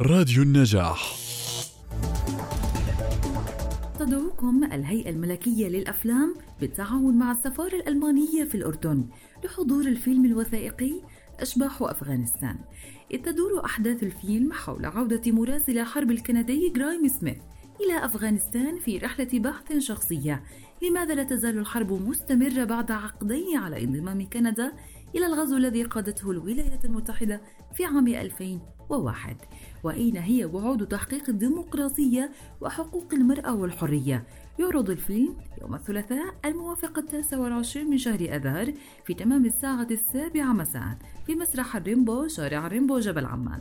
راديو النجاح. تدعوكم الهيئة الملكية للأفلام بالتعاون مع السفارة الألمانية في الأردن لحضور الفيلم الوثائقي أشباح أفغانستان. إذ تدور أحداث الفيلم حول عودة مراسل حرب الكندي جرايم سميث إلى أفغانستان في رحلة بحث شخصية لماذا لا تزال الحرب مستمرة بعد عقدين على انضمام كندا إلى الغزو الذي قادته الولايات المتحدة في عام 2001 وأين هي وعود تحقيق الديمقراطية وحقوق المرأة والحرية؟ يعرض الفيلم يوم الثلاثاء الموافق التاسع والعشرين من شهر أذار في تمام الساعة السابعة مساء في مسرح الريمبو شارع الريمبو جبل عمان.